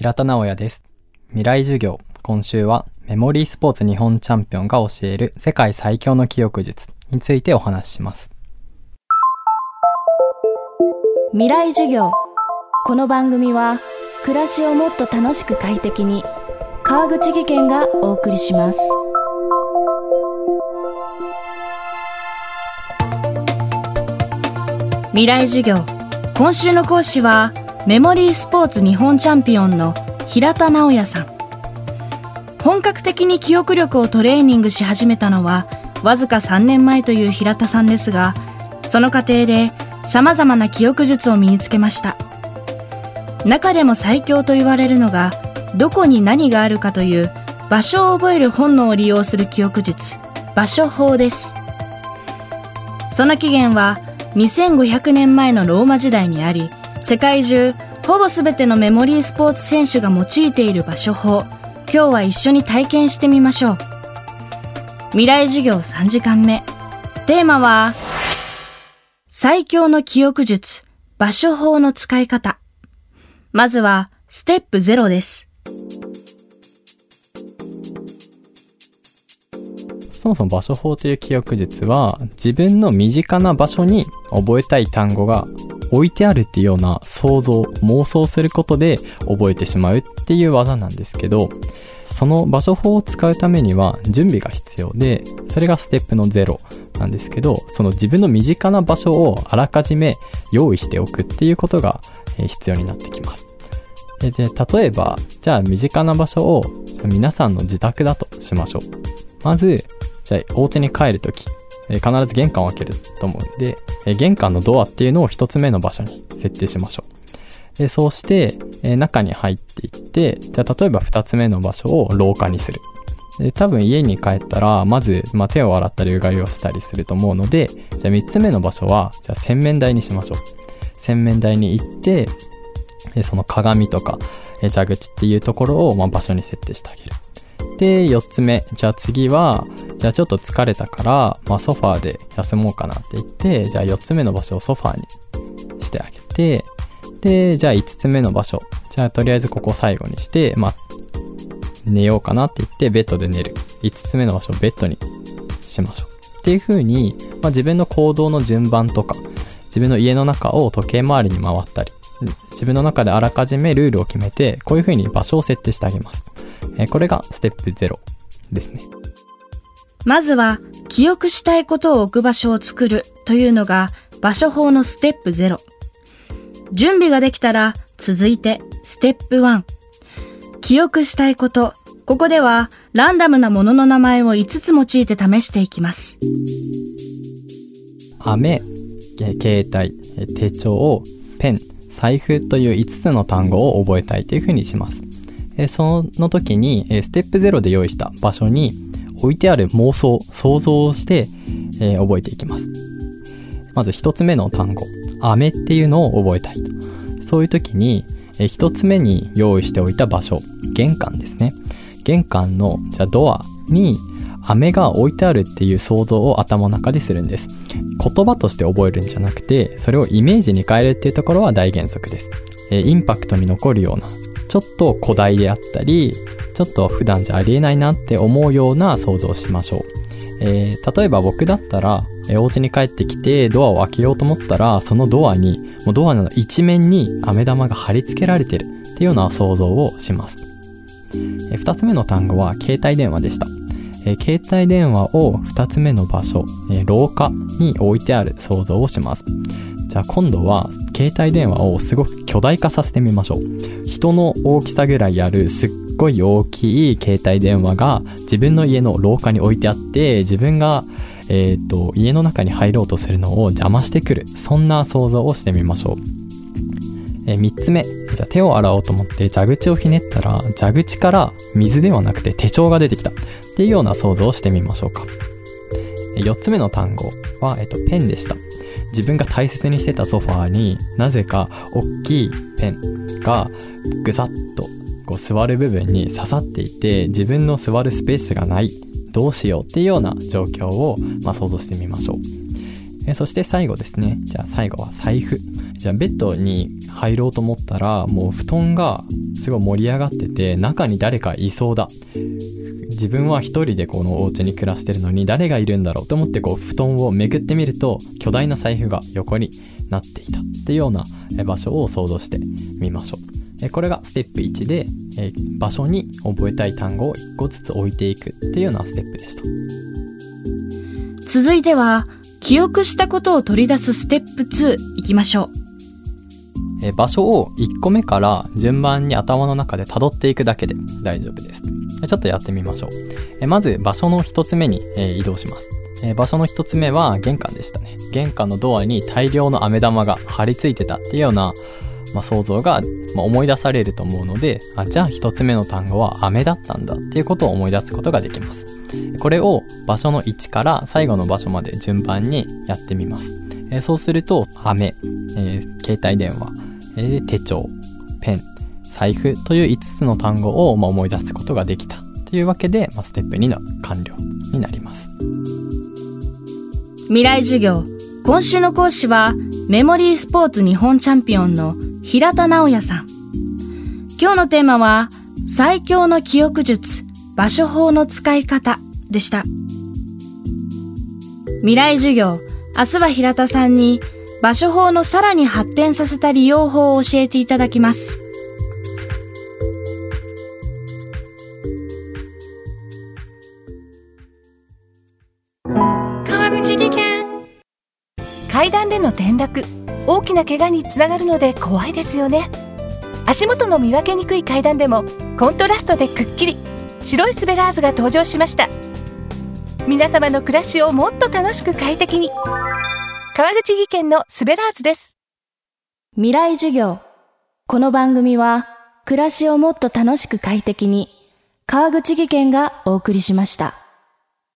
平田直也です。未来授業。今週はメモリースポーツ日本チャンピオンが教える世界最強の記憶術についてお話しします。未来授業この番組は暮らしをもっと楽しく快適に川口義賢がお送りします未来授業今週の講師はメモリースポーツ日本チャンピオンの平田直也さん。本格的に記憶力をトレーニングし始めたのはわずか3年前という平田さんですがその過程でさまざまな記憶術を身につけました。中でも最強と言われるのがどこに何があるかという場所を覚える本能を利用する記憶術場所法です。その起源は2500年前のローマ時代にあり世界中ほぼ全てのメモリースポーツ選手が用いている場所法今日は一緒に体験してみましょう。未来授業3時間目。テーマは最強の記憶術場所法の使い方。まずはステップ0です。そもそも場所法という記憶術は自分の身近な場所に覚えたい単語が置いてあるっていうような想像妄想することで覚えてしまうっていう技なんですけどその場所法を使うためには準備が必要でそれがステップの0なんですけどその自分の身近な場所をあらかじめ用意しておくっていうことが必要になってきます。でで例えばじゃあ身近な場所を皆さんの自宅だとしましょう。まずじゃあお家に帰るとき必ず玄関を開けると思うんで玄関のドアっていうのを一つ目の場所に設定しましょう。でそうして中に入っていってじゃあ例えば2つ目の場所を廊下にする。で多分家に帰ったらまず、まあ、手を洗ったりうがいをしたりすると思うのでじゃあ3つ目の場所はじゃあ洗面台にしましょう。洗面台に行ってでその鏡とか蛇口っていうところをま場所に設定してあげる。で4つ目。じゃあ次はじゃあちょっと疲れたから、まあ、ソファーで休もうかなって言ってじゃあ4つ目の場所をソファーにしてあげてでじゃあ5つ目の場所じゃあとりあえずここ最後にしてまあ寝ようかなって言ってベッドで寝る。5つ目の場所をベッドにしましょう。っていう風に、まあ、自分の行動の順番とか自分の家の中を時計回りに回ったり自分の中であらかじめルールを決めてこういう風に場所を設定してあげます。えこれがステップ0ですね。まずは記憶したいことを置く場所を作るというのが場所法のステップ0準備ができたら続いてステップ1記憶したいことここではランダムなものの名前を5つ用いて試していきます。雨携帯手帳ペン財布という5つの単語を覚えたいというふうにします。その時にステップ0で用意した場所に置いてある妄想想像をして、えー、覚えていきます。まず1つ目の単語。雨っていうのを覚えたいと。そういう時に、えー、1つ目に用意しておいた場所。玄関ですね。玄関のじゃあドアに飴が置いてあるっていう想像を頭の中でするんです。言葉として覚えるんじゃなくてそれをイメージに変えるっていうところは大原則です、え、インパクトに残るようなちょっと古代であったりちょっと普段じゃありえないなって思うような想像をしましょう、えー、例えば僕だったら、えー、お家に帰ってきてドアを開けようと思ったらそのドアにもうドアの一面に飴玉が貼り付けられてるっていうような想像をします、えー、2つ目の単語は携帯電話でした、携帯電話を2つ目の場所、廊下に置いてある想像をします。じゃあ今度は携帯電話をすごく巨大化させてみましょう。人の大きさぐらいあるすっごい大きい携帯電話が自分の家の廊下に置いてあって自分がえーと、家の中に入ろうとするのを邪魔してくる。そんな想像をしてみましょう、えー、3つ目。じゃあ手を洗おうと思って蛇口をひねったら蛇口から水ではなくて手帳が出てきた。っていうような想像をしてみましょうか。4つ目の単語は、えっと、ペンでした。自分が大切にしてたソファーになぜか大きいペンがぐさっとこう座る部分に刺さっていて自分の座るスペースがない。どうしようっていうような状況を、まあ、想像してみましょう。えそして最後ですね。じゃあ最後は財布。じゃあベッドに入ろうと思ったらもう布団がすごい盛り上がってて中に誰かいそうだ。自分は一人でこのお家に暮らしてるのに誰がいるんだろうと思ってこう布団をめくってみると巨大な財布が横になっていたっていうような場所を想像してみましょう。これがステップ1で場所に覚えたい単語を1個ずつ置いていくっていうようなステップでした。続いては記憶したことを取り出すステップ2いきましょう。え場所を1個目から順番に頭の中で辿っていくだけで大丈夫です。ちょっとやってみましょう。えまず場所の1つ目に、え移動します。え場所の1つ目は玄関でしたね。玄関のドアに大量の飴玉が張り付いてたっていうような、ま、想像が、ま、思い出されると思うのであじゃあ1つ目の単語は飴だったんだっていうことを思い出すことができます。これを場所の1から最後の場所まで順番にやってみます。えそうすると飴、え、携帯電話えー、手帳、ペン、財布という5つの単語を、まあ、思い出すことができたというわけで、まあ、ステップ2の完了になります。未来授業今週の講師はメモリースポーツ日本チャンピオンの平田直也さん今日のテーマは最強の記憶術場所法の使い方でした未来授業明日は平田さんに場所法のさらに発展させた利用法を教えていただきます。川口技研。階段での転落。大きな怪我につながるので怖いですよね。足元の見分けにくい階段でもコントラストでくっきり。白いスベラーズが登場しました。皆様の暮らしをもっと楽しく快適に川口技研のスベラーズです。未来授業。この番組は、暮らしをもっと楽しく快適に、川口技研がお送りしました。